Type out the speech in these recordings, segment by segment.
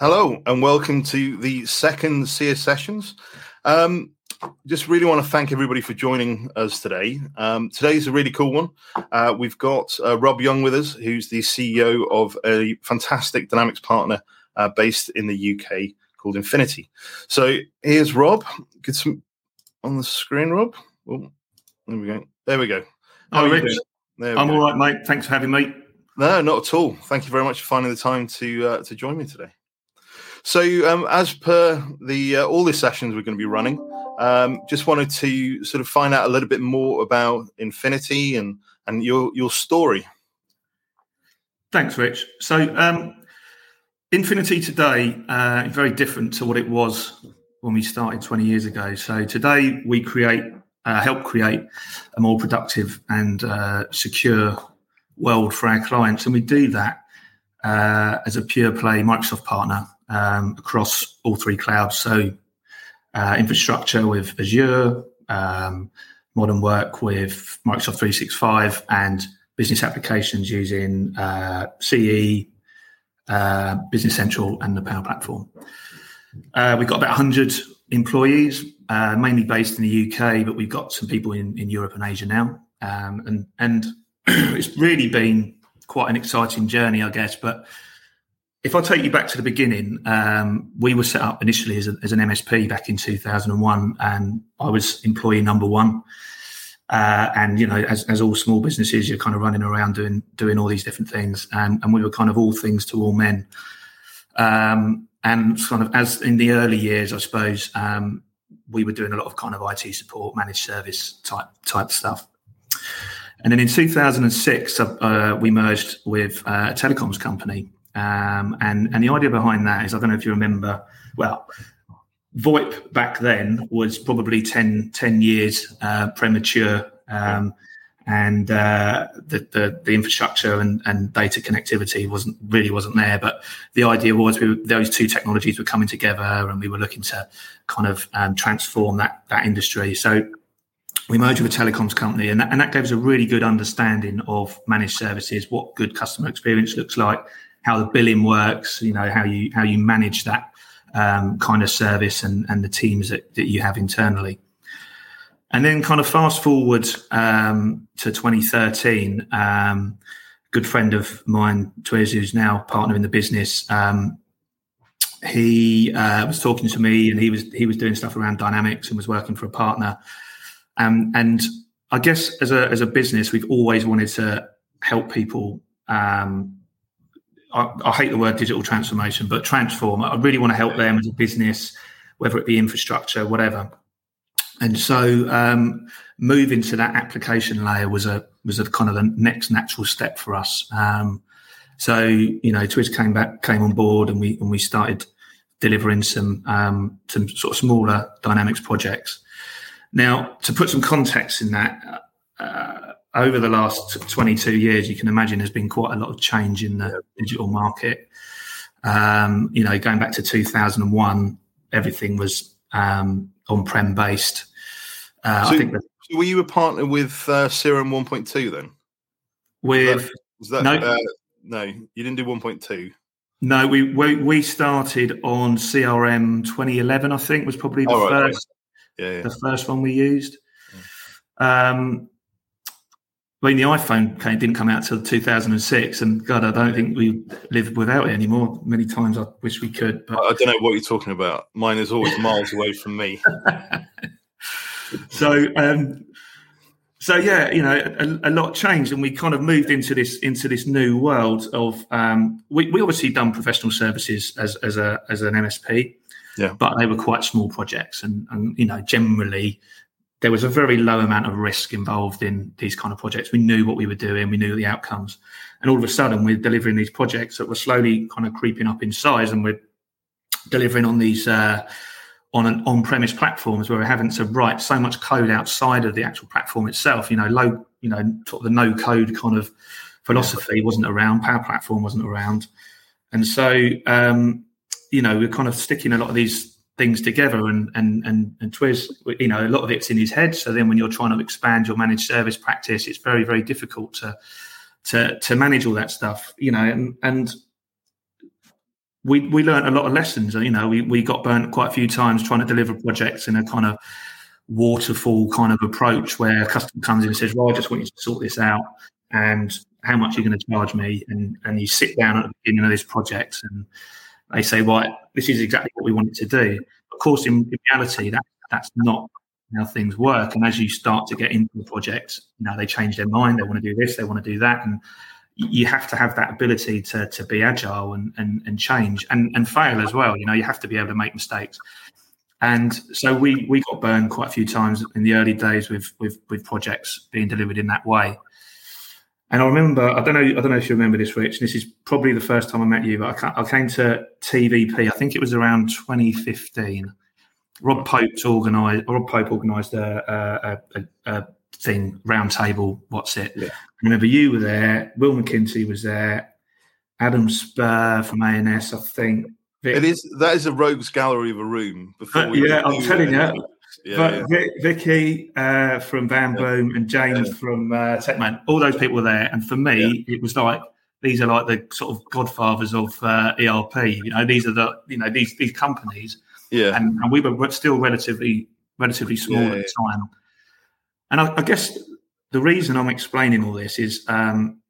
Hello and welcome to the second CS sessions. Um, just really want to thank everybody for joining us today. Um, today's a really cool one. Uh, we've got uh, Rob Young with us, who's the CEO of a fantastic Dynamics partner uh, based in the UK called Infinity. So here's Rob. Get some on the screen, Rob. Oh, there we go. There we go. How oh, Rich. I'm go. all right, mate. Thanks for having me. No, not at all. Thank you very much for finding the time to uh, to join me today. So, um, as per the uh, all the sessions we're going to be running, um, just wanted to sort of find out a little bit more about Infinity and and your your story. Thanks, Rich. So, um, Infinity today uh, is very different to what it was when we started 20 years ago. So today we create, uh, help create a more productive and uh, secure world for our clients, and we do that uh, as a pure play Microsoft partner um, across all three clouds. So, uh, infrastructure with Azure, um, modern work with Microsoft 365, and business applications using uh, CE, uh, Business Central, and the Power Platform. Uh, we've got about 100 employees, uh, mainly based in the UK, but we've got some people in, in Europe and Asia now. Um, and and it's really been quite an exciting journey, I guess. But if I take you back to the beginning, um, we were set up initially as, a, as, an MSP back in 2001, and I was employee number one. Uh, and you know, as, as, all small businesses, you're kind of running around doing doing all these different things, and, and we were kind of all things to all men. Um, and kind of as in the early years, I suppose um, we were doing a lot of kind of IT support, managed service type type stuff. And then in 2006, uh, we merged with uh, a telecoms company um, and and the idea behind that is I don't know if you remember. Well, VoIP back then was probably 10, 10 years uh, premature, um, and uh, the, the, the infrastructure and, and data connectivity wasn't really wasn't there. But the idea was we those two technologies were coming together, and we were looking to kind of um, transform that that industry. So we merged with a telecoms company, and that, and that gave us a really good understanding of managed services, what good customer experience looks like, how the billing works, you know, how you how you manage that um, kind of service and, and the teams that, that you have internally. And then kind of fast forward um, to 2013, um, good friend of mine, Twiz, who's now partner in the business, um, he uh, was talking to me and he was he was doing stuff around dynamics and was working for a partner. Um, and I guess as a as a business, we've always wanted to help people um, I, I, hate the word digital transformation, but transform. I really want to help them as a business, whether it be infrastructure, whatever. And so, um, moving to that application layer was a was a kind of the next natural step for us. Um, so, you know, Twiz came back, came on board, and we and we started delivering some um, some sort of smaller dynamics projects. Now, to put some context in that. Over the last 22 years, you can imagine there's been quite a lot of change in the digital market. Um, you know, going back to 2001, everything was um, on-prem based. Uh, so, I think that, so were you a partner with uh, CRM 1.2 then? With was that, was that no, uh, no, you didn't do 1.2. No, we, we we started on CRM 2011. I think was probably the oh, first, right. yeah, yeah. the first one we used. Um, I mean, the iPhone came, didn't come out till 2006, and God, I don't think we live without it anymore. Many times I wish we could. But I don't know what you're talking about. Mine is always miles away from me. so, um, so yeah, you know, a, a, lot changed, and we kind of moved into this into this new world of. Um, we, we obviously done professional services as as a as an MSP, yeah, but they were quite small projects, and and you know, generally there was a very low amount of risk involved in these kind of projects. We knew what we were doing, we knew the outcomes. And all of a sudden, we're delivering these projects that were slowly kind of creeping up in size, and we're delivering on these uh, on an on-premise platforms where we're having to write so much code outside of the actual platform itself. You know, low, you know, sort of the no-code kind of philosophy wasn't around. Power Platform wasn't around, and so um, you know, we're kind of sticking a lot of these things together and and and and Twiz, you know, a lot of it's in his head. So then when you're trying to expand your managed service practice, it's very, very difficult to to to manage all that stuff, you know, and and we we learned a lot of lessons. You know, we we got burnt quite a few times trying to deliver projects in a kind of waterfall kind of approach where a customer comes in and says, "Well, I just want you to sort this out," and how much you're going to charge me? And and you sit down at the beginning of this project and they say, "Right, this is exactly what we want it to do." Of course, in, in reality, that that's not how things work. And as you start to get into the project, you know, they change their mind. They want to do this. They want to do that, and you have to have that ability to to be agile and and, and change and and fail as well. You know, you have to be able to make mistakes. And so we we got burned quite a few times in the early days with with with projects being delivered in that way. And I remember, I don't know, I don't know if you remember this, Rich. This is probably the first time I met you, but I, came to TVP. I think it was around 2015. Rob Pope's organised. Rob Pope organised a, a, a, a thing, roundtable. What's it? Yeah. I remember you were there. Will McKinsey was there. Adam Spur from ANS, I think. Vic. It is that is a rogues gallery of a room. Before uh, yeah, I'm telling you. Yeah, but yeah. Vicky uh, from Van Boom and James from uh, Tecman, all those people were there, and for me, it was like these are like the sort of godfathers of uh, ERP. You know, these are the you know these these companies. Yeah, and, and we were still relatively relatively small at the time. And I, I, guess the reason I'm explaining all this is, um,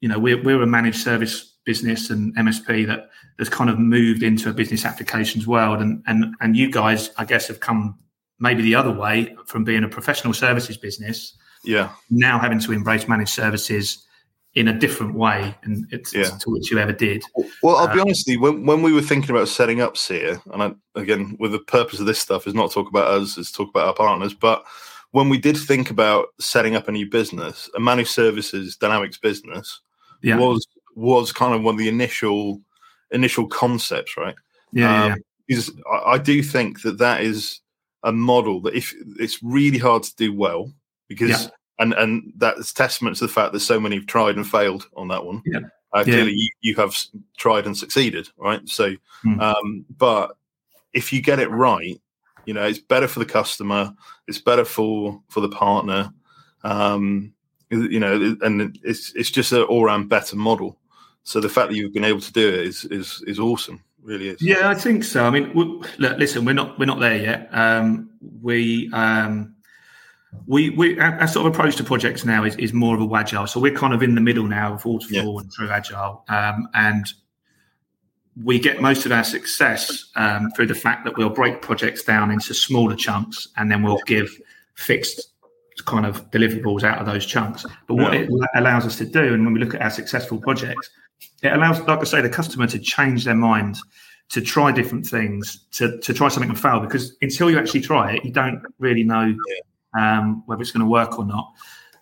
you know, we're we're a managed service business and MSP that has kind of moved into a business applications world, and and and you guys, I guess, have come maybe the other way from being a professional services business. Yeah. Now having to embrace managed services in a different way, and it's, yeah. to which you ever did. Well, I'll be uh, honest you. When, when we were thinking about setting up SEER, and I, again, with the purpose of this stuff is not talk about us, is talk about our partners. But when we did think about setting up a new business, a managed services dynamics business yeah. was was kind of one of the initial initial concepts, right? Yeah, um, yeah. Because I, I do think that that is a model that if it's really hard to do well because yeah. and and that's testament to the fact that so many have tried and failed on that one. Yeah. Uh, clearly, you, you have tried and succeeded, right? So, mm. um, but if you get it right, you know it's better for the customer, it's better for for the partner, um, you know, and it's it's just an all round better model. So the fact that you've been able to do it is is is awesome really is. Yeah, I think so. I mean, look, listen, we're not we're not there yet. Um, we um, we we our, our, sort of approach to projects now is, is more of a agile. So we're kind of in the middle now of waterfall yeah. and through agile, um, and we get most of our success um, through the fact that we'll break projects down into smaller chunks, and then we'll give fixed kind of deliverables out of those chunks. But what yeah. it allows us to do, and when we look at our successful projects, it allows, like I say, the customer to change their mind, to try different things, to, to try something and fail. Because until you actually try it, you don't really know um, whether it's going to work or not.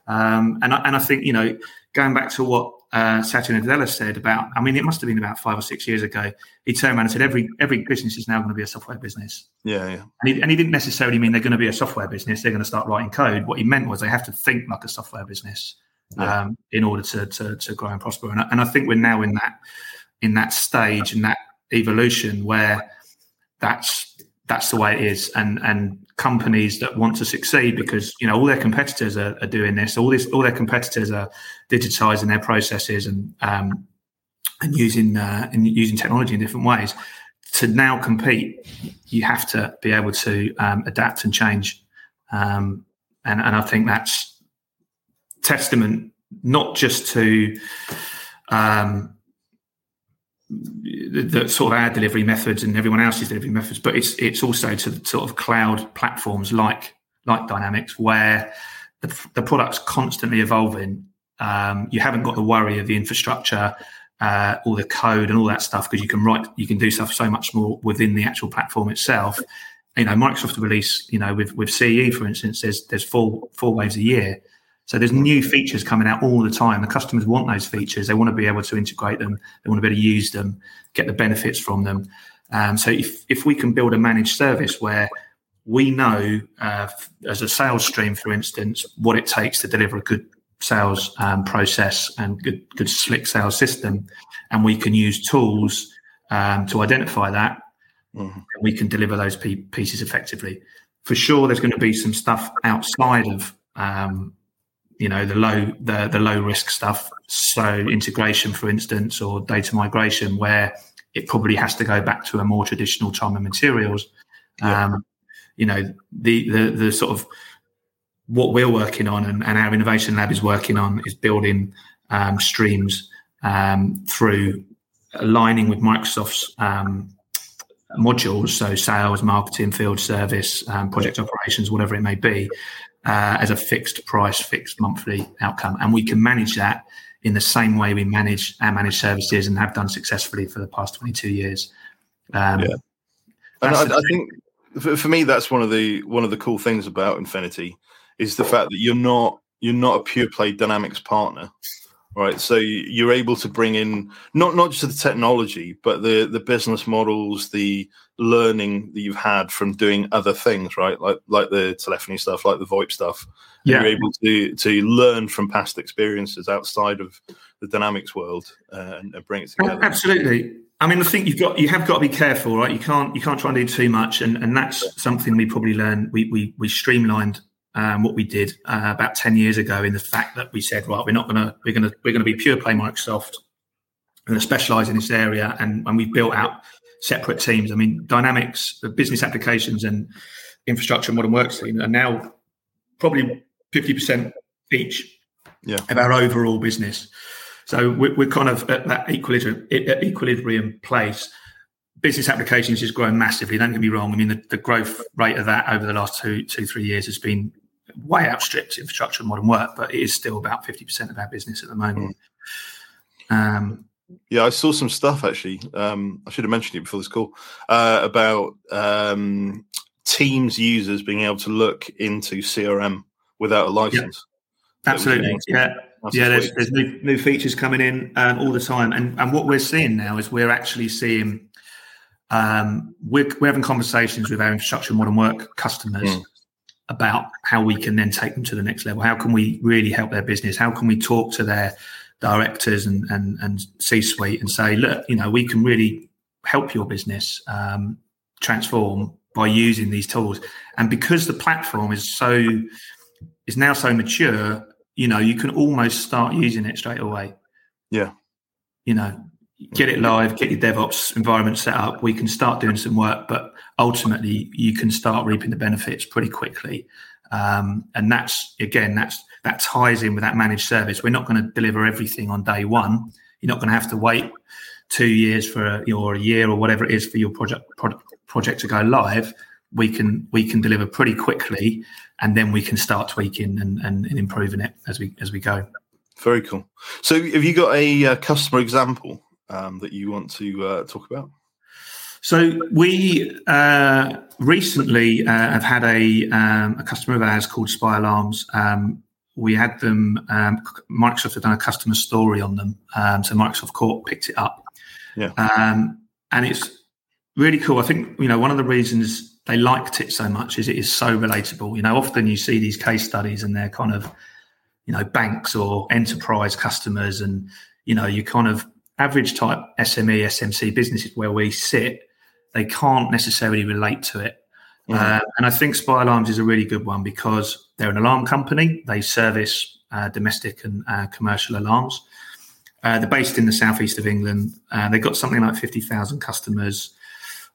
Um, and, I, and I think, you know, going back to what uh, Satya Nadella said about, I mean, it must have been about five or six years ago. He turned around and said, every every business is now going to be a software business. Yeah, yeah. And he, and he didn't necessarily mean they're going to be a software business. They're going to start writing code. What he meant was they have to think like a software business yeah. um, in order to, to, to grow and prosper. And I, and I think we're now in that in that stage and that evolution where that's that's the way it is. And and companies that want to succeed because you know all their competitors are, are doing this. All this all their competitors are digitizing their processes and um, and using uh, and using technology in different ways. To now compete, you have to be able to um, adapt and change. Um, and, and I think that's testament not just to um, the, the, sort of our delivery methods and everyone else's delivery methods, but it's it's also to the sort of cloud platforms like like Dynamics, where the, the product's constantly evolving. Um, you haven't got the worry of the infrastructure, uh, all the code, and all that stuff because you can write, you can do stuff so much more within the actual platform itself. You know, Microsoft release, you know, with with CE, for instance, there's there's four four waves a year. So there's new features coming out all the time. The customers want those features. They want to be able to integrate them. They want to be able to use them, get the benefits from them. Um, so if, if we can build a managed service where we know uh, as a sales stream, for instance, what it takes to deliver a good sales um, process and good, good slick sales system, and we can use tools um, to identify that, mm-hmm. we can deliver those pieces effectively. For sure, there's going to be some stuff outside of um, you know the low the the low risk stuff so integration for instance or data migration where it probably has to go back to a more traditional time and materials. Yeah. Um, you know, the, the the sort of what we're working on and, and our innovation lab is working on is building um, streams um, through aligning with Microsoft's um, modules, so sales, marketing, field service, um, project operations, whatever it may be, uh, as a fixed price, fixed monthly outcome. And we can manage that in the same way we manage our managed services and have done successfully for the past 22 years. Um, yeah. And I, I think for, for me, that's one of the one of the cool things about Infinity is the fact that you're not you're not a pure play dynamics partner right so you're able to bring in not not just the technology but the the business models the learning that you've had from doing other things right like like the telephony stuff like the voip stuff yeah. you're able to to learn from past experiences outside of the dynamics world uh, and, and, bring it together absolutely I mean, I think you've got you have got to be careful, right? You can't you can't try and do too much, and and that's something we probably learned. We we we streamlined um, what we did uh, about 10 years ago in the fact that we said, right, we're not going to, we're to, we're to be pure play Microsoft. We're going to specialize in this area. And, and we've built out separate teams. I mean, Dynamics, the business applications and infrastructure and modern works team are now probably 50% each yeah. of our overall business. So we're, we're kind of at that equilibrium, equilibrium place business applications is growing massively. Don't get me wrong. I mean, the, the, growth rate of that over the last two, two, three years has been way outstripped infrastructure and modern work, but it is still about 50% of our business at the moment. Mm. Um, yeah, I saw some stuff actually. Um, I should have mentioned it before this call uh, about um, Teams users being able to look into CRM without a license. Yeah. Absolutely, yeah, yeah. There's, there's new, new, features coming in um, all the time, and and what we're seeing now is we're actually seeing um, we're, we're having conversations with our infrastructure modern work customers. Mm about how we can then take them to the next level. How can we really help their business? How can we talk to their directors and and, and C suite and say, look, you know, we can really help your business um, transform by using these tools. And because the platform is so is now so mature, you know, you can almost start using it straight away. Yeah. You know, get it live, get your DevOps environment set up. We can start doing some work, but ultimately you can start reaping the benefits pretty quickly. Um, and that's again, that's that ties in with that managed service. We're not going to deliver everything on day one. You're not going to have to wait two years for a, or a year or whatever it is for your project project, project to go live. We can we can deliver pretty quickly, and then we can start tweaking and, and, and improving it as we as we go. Very cool. So, have you got a uh, customer example um, that you want to uh, talk about? So we uh, recently uh, have had a, um, a customer of ours called Spy Alarms. Um, we had them. Um, Microsoft had done a customer story on them, um, so Microsoft Court picked it up. Yeah, um, and it's really cool. I think you know one of the reasons they liked it so much is it is so relatable. You know, often you see these case studies and they're kind of you know banks or enterprise customers, and you know you kind of average type SME, SMC businesses where we sit, they can't necessarily relate to it. Mm-hmm. Uh, and I think Spy Alarms is a really good one because they're an alarm company. They service uh, domestic and uh, commercial alarms. Uh, they're based in the southeast of England. Uh, they've got something like 50,000 customers.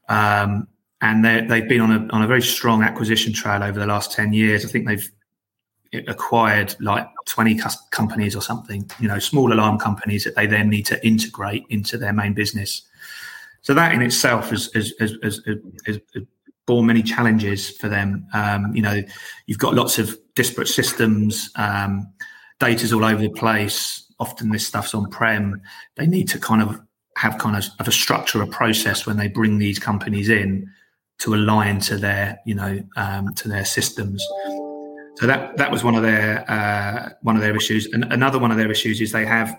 Um, and they've been on a, on a very strong acquisition trail over the last 10 years. I think they've acquired like 20 companies or something, you know, small alarm companies that they then need to integrate into their main business. So that in itself has, has, has, has borne many challenges for them. Um, you know, you've got lots of disparate systems, um, data's all over the place. Often this stuff's on prem. They need to kind of have kind of, of a structure, a process when they bring these companies in to align to their, you know, um, to their systems. So that that was one of their uh, one of their issues. And another one of their issues is they have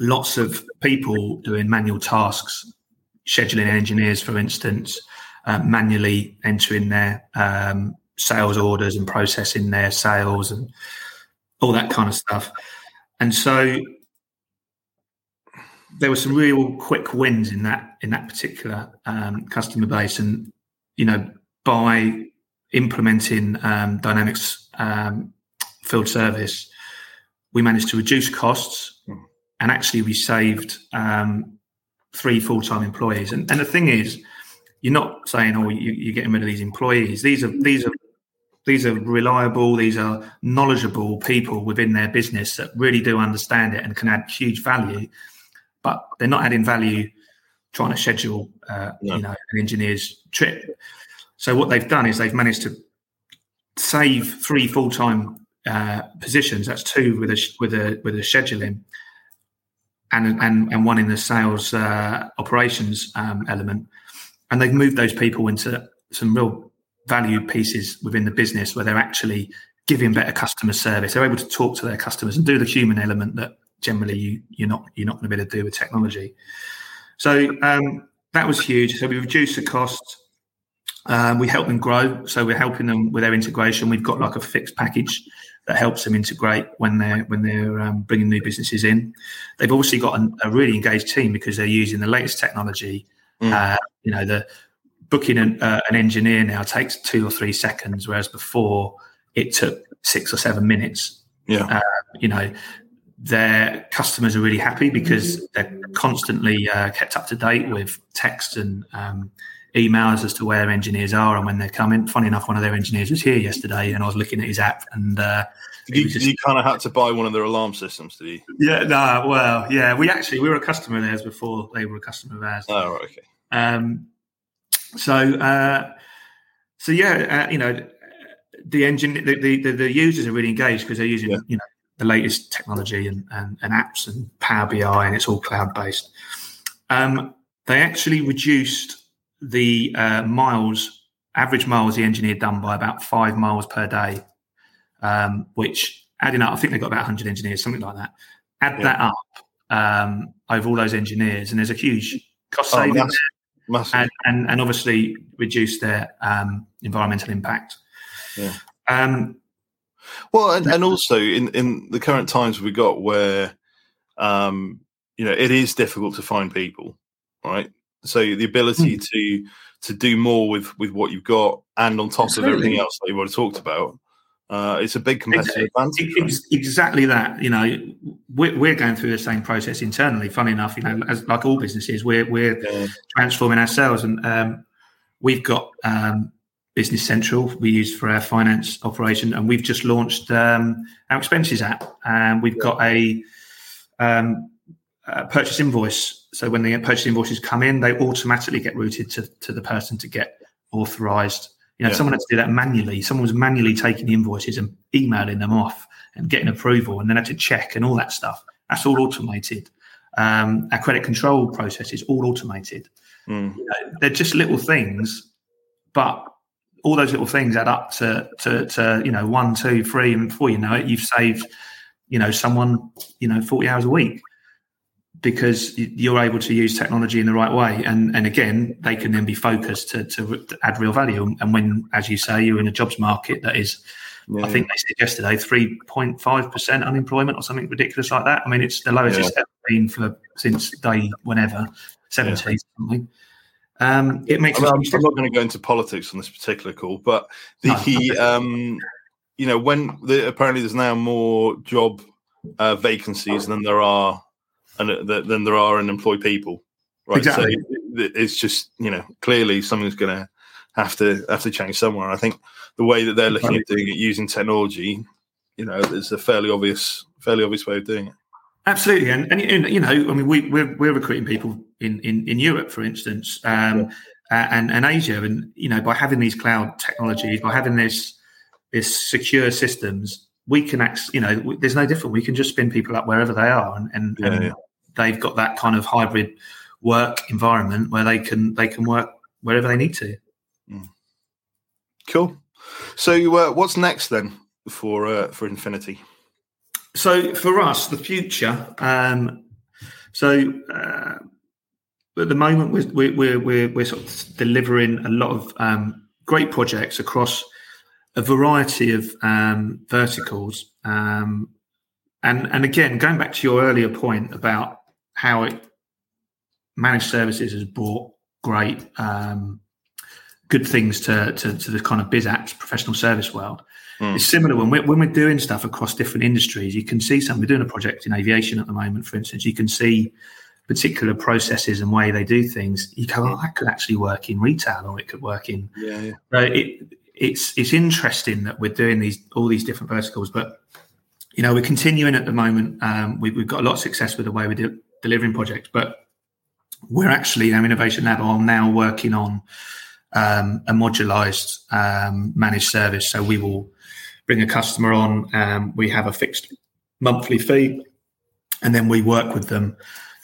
lots of people doing manual tasks, scheduling engineers, for instance, uh, manually entering their um, sales orders and processing their sales and all that kind of stuff. And so there were some real quick wins in that in that particular um, customer base, and you know by implementing um, Dynamics um, field service, we managed to reduce costs, mm. and actually we saved um, three full time employees. And, and the thing is, you're not saying, "Oh, you, you're getting rid of these employees." These are these are these are reliable, these are knowledgeable people within their business that really do understand it and can add huge value. But they're not adding value trying to schedule, uh, no. you know, an engineer's trip. So what they've done is they've managed to save three full time uh, positions. That's two with a with a with a scheduling, and and and one in the sales uh, operations um, element. And they've moved those people into some real valued pieces within the business where they're actually giving better customer service. They're able to talk to their customers and do the human element that generally you, you're not you're not going to be able to do with technology. So um, that was huge. So we reduced the cost. Um, we help them grow. So we're helping them with their integration. We've got like a fixed package that helps them integrate when they're when they're um, bringing new businesses in. They've obviously got an, a really engaged team because they're using the latest technology. Mm. Uh, you know the booking an, uh, an engineer now takes two or three seconds, whereas before it took six or seven minutes. Yeah. Uh, you know, their customers are really happy because they're constantly uh, kept up to date with text and um, emails as to where engineers are and when they're coming. Funny enough, one of their engineers was here yesterday, and I was looking at his app, and uh, you, just, you kind of had to buy one of their alarm systems, did you? Yeah, no, well, yeah, we actually we were a customer of theirs before they were a customer of ours. Oh, right, okay. Um, so, uh, so yeah, uh, you know, the engine, the, the, the, users are really engaged because they're using, yeah. you know, the latest technology and, and, and, apps and Power BI, and it's all cloud based. Um, they actually reduced the uh, miles, average miles the engineer done by about five miles per day, um, which adding up, I think they've got about 100 engineers, something like that. Add yeah. that up um, over all those engineers, and there's a huge cost oh, saving and, and, and obviously reduce their um, environmental impact. Yeah. Um, well, and, and also in, in the current times we've got where, um, you know, it is difficult to find people, right? So the ability mm. to to do more with with what you've got, and on top Absolutely. of everything else that you've already talked about, uh, it's a big competitive advantage. Right? Exactly that. You know, we're, we're, going through the same process internally. Funny enough, you know, as like all businesses, we're we're yeah. transforming ourselves, and um, we've got um, Business Central we use for our finance operation, and we've just launched um, our expenses app, and we've yeah. got a, um, a, purchase invoice. So when the purchase invoices come in, they automatically get routed to to the person to get authorized you know, yeah. someone had to do that manually. Someone was manually taking the invoices and emailing them off and getting approval, and then had to check and all that stuff. That's all automated. Um, our credit control process is all automated. Mm. You know, they're just little things, but all those little things add up to, to, to you know one, two, three, and before you know it, you've saved you know someone you know forty hours a week because you're able to use technology in the right way and and again they can then be focused to, to add real value and when as you say you're in a jobs market that is yeah. I think they said yesterday 3.5% unemployment or something ridiculous like that I mean it's the lowest yeah. it's ever been for since day whenever 70s yeah. something um, it makes well I am not going to go into politics on this particular call but the no. um, you know when the, apparently there's now more job uh, vacancies than there are and uh, than there are unemployed people. Right. Exactly. So it's just you know clearly something's going to have to have to change somewhere. I think the way that they're looking at doing it using technology, you know, there's a fairly obvious fairly obvious way of doing it. Absolutely, and, and, and you know, I mean, we, we're we're recruiting people in in, in Europe, for instance, um, yeah. and and Asia, and you know, by having these cloud technologies, by having this this secure systems, we can act. You know, there's no different. We can just spin people up wherever they are, and and, yeah, and yeah they've got that kind of hybrid work environment where they can they can work wherever they need to. Mm. Cool. So, uh, what's next then for uh, for Infinity? So, for us, the future. Um, so, uh, at the moment, we're, we're we're we're sort of delivering a lot of um, great projects across a variety of um, verticals. Um, and and again, going back to your earlier point about how it managed services has brought great um, good things to, to, to the kind of biz apps professional service world. Mm. It's similar when we're, when we're doing stuff across different industries. You can see some. We're doing a project in aviation at the moment, for instance. You can see particular processes and way they do things, you go, oh, that could actually work in retail or it could work in. Yeah, yeah. So it, it's it's interesting that we're doing these all these different verticals, but you know we're continuing at the moment. Um, we, have got a lot of success with the way we're delivering projects, but we're actually our innovation lab are now working on um, a modularized um, managed service. So we will bring a customer on. Um, we have a fixed monthly fee, and then we work with them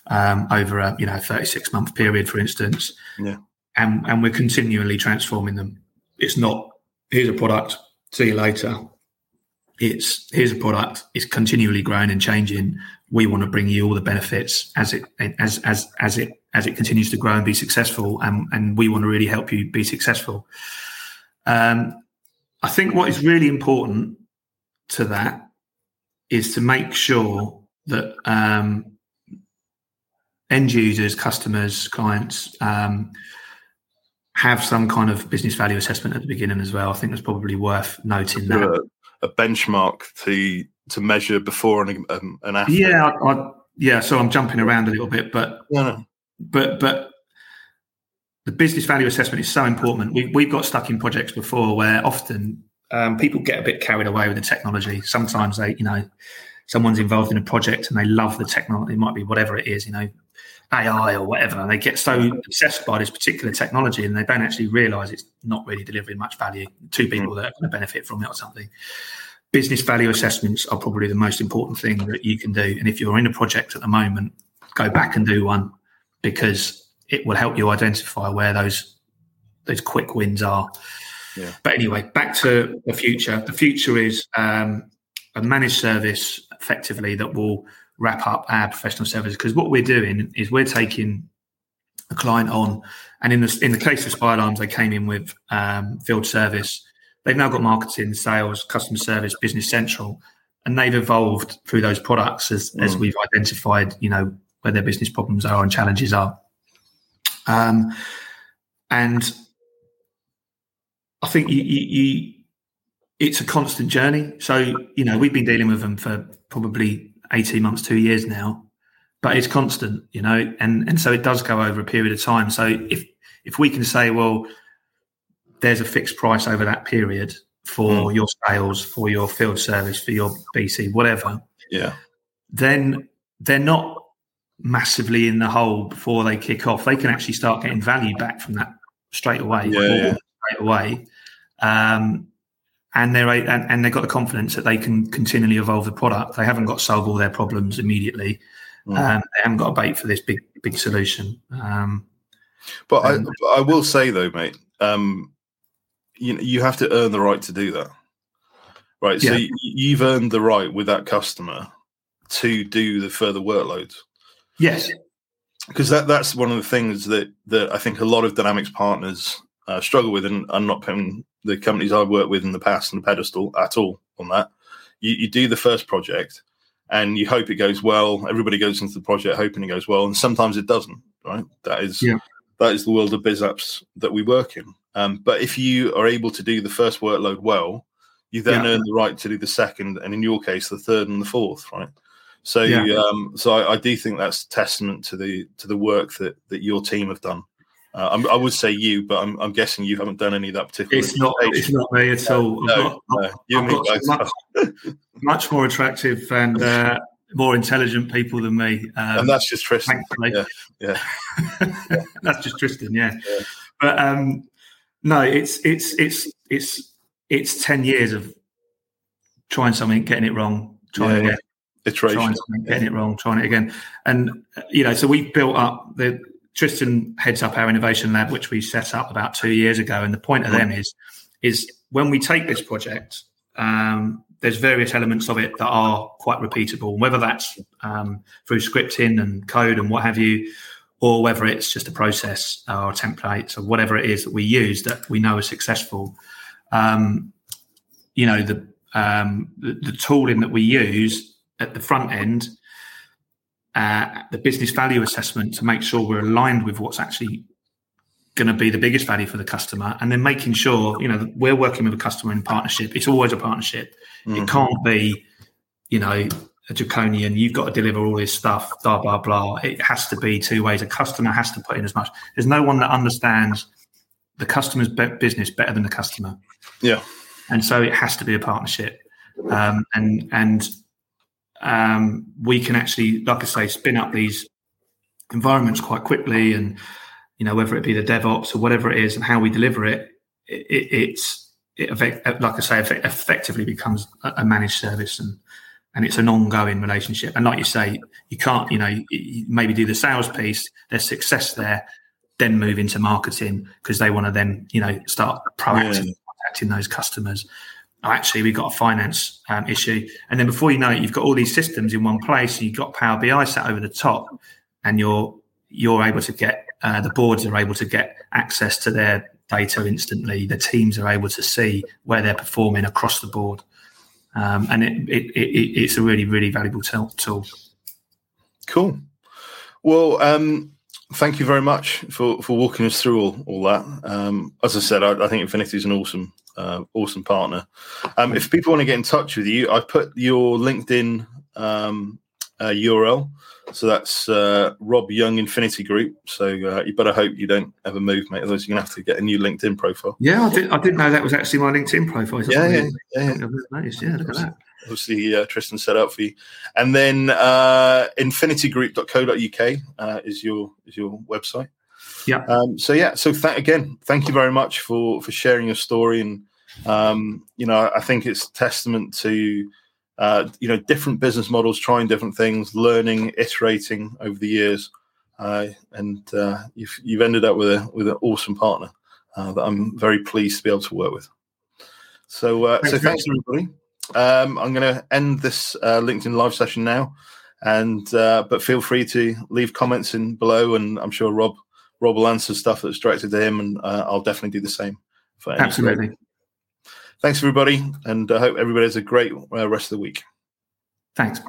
um, over a you know 36 month period, for instance. Yeah. And and we're continually transforming them. It's not here's a product, see you later. It's here's a product. It's continually growing and changing. We want to bring you all the benefits as it as as as it as it continues to grow and be successful, and and we want to really help you be successful. Um, I think what is really important to that is to make sure that um, end users, customers, clients um, have some kind of business value assessment at the beginning as well. I think it's probably worth noting that a, a benchmark to to measure before and um, an after. Yeah, I, I, yeah. So I'm jumping around a little bit, but no. but but the business value assessment is so important. We, we've got stuck in projects before where often um, people get a bit carried away with the technology. Sometimes they, you know, someone's involved in a project and they love the technology. It might be whatever it is, you know, AI or whatever. And they get so obsessed by this particular technology and they don't actually realize it's not really delivering much value to people mm. that are going to benefit from it or something. Business value assessments are probably the most important thing that you can do. And if you're in a project at the moment, go back and do one because it will help you identify where those those quick wins are. Yeah. But anyway, back to the future. The future is um, a managed service, effectively, that will wrap up our professional services. Because what we're doing is we're taking a client on, and in the in the case of Spy Alarms, they came in with um, field service. They've now got marketing, sales, customer service, business central, and they've evolved through those products as, mm. as we've identified, you know, where their business problems are and challenges are. Um, and I think you, you, you, it's a constant journey. So, you know, we've been dealing with them for probably 18 months, two years now, but it's constant, you know, and, and so it does go over a period of time. So if, if we can say, well, there's a fixed price over that period for mm. your sales, for your field service, for your BC, whatever. Yeah. Then they're not massively in the hole before they kick off, they can actually start getting value back from that straight away. Yeah, yeah. Straight away. Um, and they're and, and, they've got the confidence that they can continually evolve the product. They haven't got to solve all their problems immediately. Mm. Um, they haven't got to bait for this big big solution. Um, but I, I will say though, mate, um, you know, you have to earn the right to do that, right? Yeah. So you've earned the right with that customer to do the further workloads. Yes, because that that's one of the things that that I think a lot of Dynamics partners uh, struggle with, and I'm not putting the companies I've worked with in the past on the pedestal at all on that. You, you do the first project, and you hope it goes well. Everybody goes into the project hoping it goes well, and sometimes it doesn't. Right? That is yeah. that is the world of biz apps that we work in. Um, but if you are able to do the first workload well, you then yeah. earn the right to do the second, and in your case, the third and the fourth. Right? So, yeah. um, so I, I, do think that's testament to the to the work that that your team have done. Uh, i would say you, but I'm, I'm, guessing you haven't done any of that particular. It's not. It's not me at all. No, got, no, you much, much, more attractive and uh, more intelligent people than me. Um, and that's just Tristan. Yeah, yeah. yeah. that's just Tristan. Yeah, yeah. but um, no, it's it's it's it's it's ten years of trying something, getting it wrong, trying yeah, again, iteration, trying getting it wrong, trying it again, and you know, so we built up the Tristan heads up our innovation lab, which we set up about two years ago, and the point of them is is when we take this project, um, there's various elements of it that are quite repeatable, whether that's um, through scripting and code and what have you, or whether it's just a process or templates or whatever it is that we use that we know is successful. Um, you know, the, um, the, the tooling that we use at the front end, uh, the business value assessment to make sure we're aligned with what's actually going to be the biggest value for the customer, and then making sure you know we're working with a customer in partnership. It's always a partnership. Mm-hmm. It can't be, you know, draconian. You've got to deliver all this stuff, blah blah blah. It has to be two ways. A customer has to put in as much. There's no one that understands the customer's business better than the customer. Yeah, and so it has to be a partnership. Um, and and um, we can actually, like I say, spin up these environments quite quickly, and you know whether it be the DevOps or whatever it is, and how we deliver it, it, it it's it like I say, effectively becomes a managed service and and it's an ongoing relationship. And like you say, you can't, you know, you maybe do the sales piece, there's success there, then move into marketing because they want to then, you know, start proactively yeah. contacting those customers. Actually, we've got a finance um, issue, and then before you know it, you've got all these systems in one place. You've got Power BI sat over the top, and you're you're able to get uh, the boards are able to get access to their data instantly. The teams are able to see where they're performing across the board, um, and it, it, it, it's a really really valuable tool. Cool. Well, um, thank you very much for, for walking us through all, all that. Um, as I said, I, I think Infinity is an awesome uh, awesome partner. Um, if people want to get in touch with you, I put your LinkedIn um, uh, URL so that's uh, Rob Young Infinity Group. So uh, you better hope you don't ever move, mate. Otherwise, you're gonna have to get a new LinkedIn profile. Yeah, I did. I didn't know that was actually my LinkedIn profile. Yeah, yeah, yeah, yeah. Nice. Yeah, look at that. Obviously, uh, Tristan set up for you, and then uh, infinitygroup.co.uk uh, is your is your website. Yeah. Um, so yeah. So th- again, thank you very much for for sharing your story, and um, you know, I think it's testament to uh, you know, different business models, trying different things, learning, iterating over the years, uh, and uh, you've you've ended up with a with an awesome partner uh, that I'm very pleased to be able to work with. So, uh, thanks so thanks everybody. Um, I'm going to end this uh, LinkedIn live session now, and but feel free to leave comments in below, and I'm sure Rob Rob will answer stuff that's directed to him, and I'll definitely do the same. For Absolutely. Thanks, everybody, and I hope everybody has a great uh, rest of the week. Thanks.